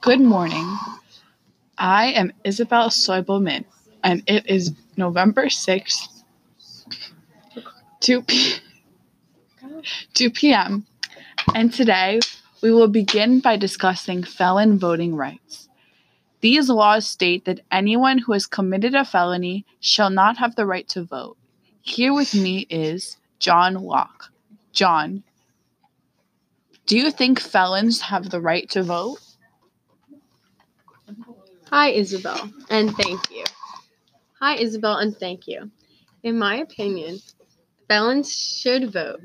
Good morning. I am Isabel Soibelman, and it is November 6th, 2, p- 2 p.m. And today we will begin by discussing felon voting rights. These laws state that anyone who has committed a felony shall not have the right to vote. Here with me is John Locke. John, do you think felons have the right to vote? Hi, Isabel, and thank you. Hi, Isabel, and thank you. In my opinion, felons should vote.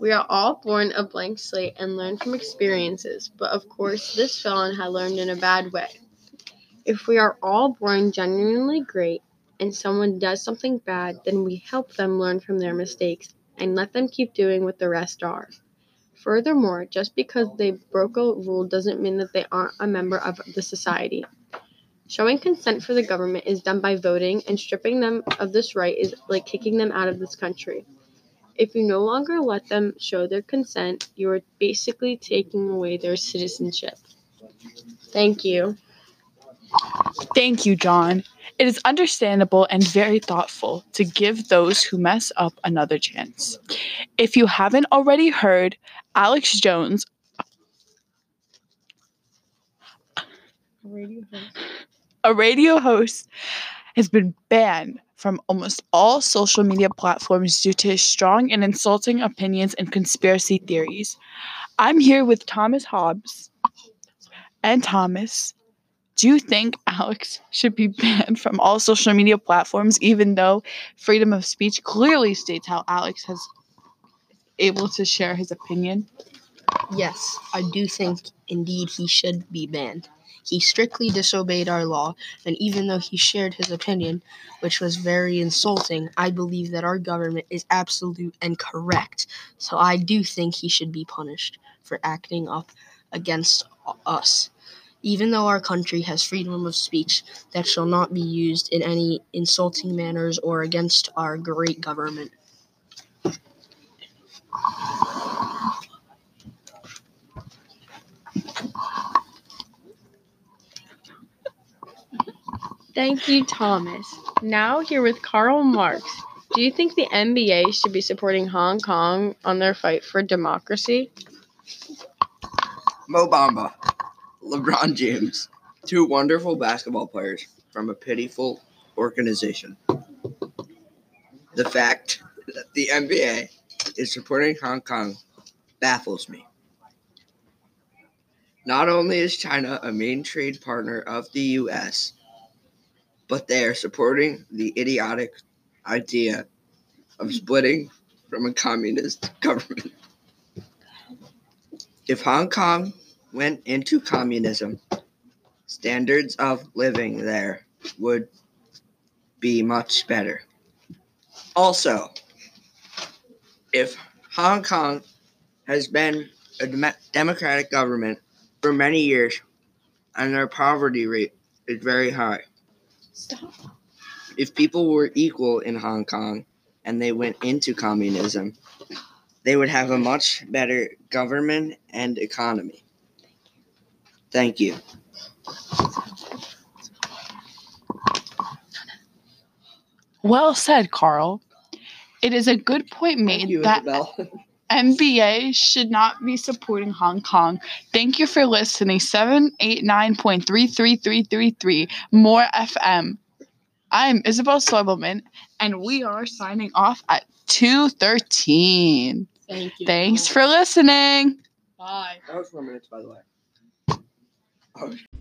We are all born a blank slate and learn from experiences, but of course, this felon had learned in a bad way. If we are all born genuinely great and someone does something bad, then we help them learn from their mistakes and let them keep doing what the rest are. Furthermore, just because they broke a rule doesn't mean that they aren't a member of the society. Showing consent for the government is done by voting, and stripping them of this right is like kicking them out of this country. If you no longer let them show their consent, you are basically taking away their citizenship. Thank you. Thank you, John. It is understandable and very thoughtful to give those who mess up another chance. If you haven't already heard, Alex Jones, a radio host, has been banned from almost all social media platforms due to his strong and insulting opinions and conspiracy theories. I'm here with Thomas Hobbes. And Thomas, do you think Alex should be banned from all social media platforms, even though freedom of speech clearly states how Alex has able to share his opinion? Yes, I do think indeed he should be banned. He strictly disobeyed our law, and even though he shared his opinion, which was very insulting, I believe that our government is absolute and correct. So I do think he should be punished for acting up against us. Even though our country has freedom of speech, that shall not be used in any insulting manners or against our great government. Thank you, Thomas. Now, here with Karl Marx. Do you think the NBA should be supporting Hong Kong on their fight for democracy? Mo Bamba, LeBron James, two wonderful basketball players from a pitiful organization. The fact that the NBA is supporting Hong Kong baffles me. Not only is China a main trade partner of the US, but they are supporting the idiotic idea of splitting from a communist government. If Hong Kong went into communism, standards of living there would be much better. Also, if Hong Kong has been a dem- democratic government for many years and their poverty rate is very high, Stop. if people were equal in Hong Kong and they went into communism, they would have a much better government and economy. Thank you. Well said, Karl. It is a good point made you, that Isabel. NBA should not be supporting Hong Kong. Thank you for listening. 789.33333 More FM. I'm Isabel Soibelman, and we are signing off at 2.13. Thank you. Thanks for listening. Bye. That was four minutes, by the way. Oh,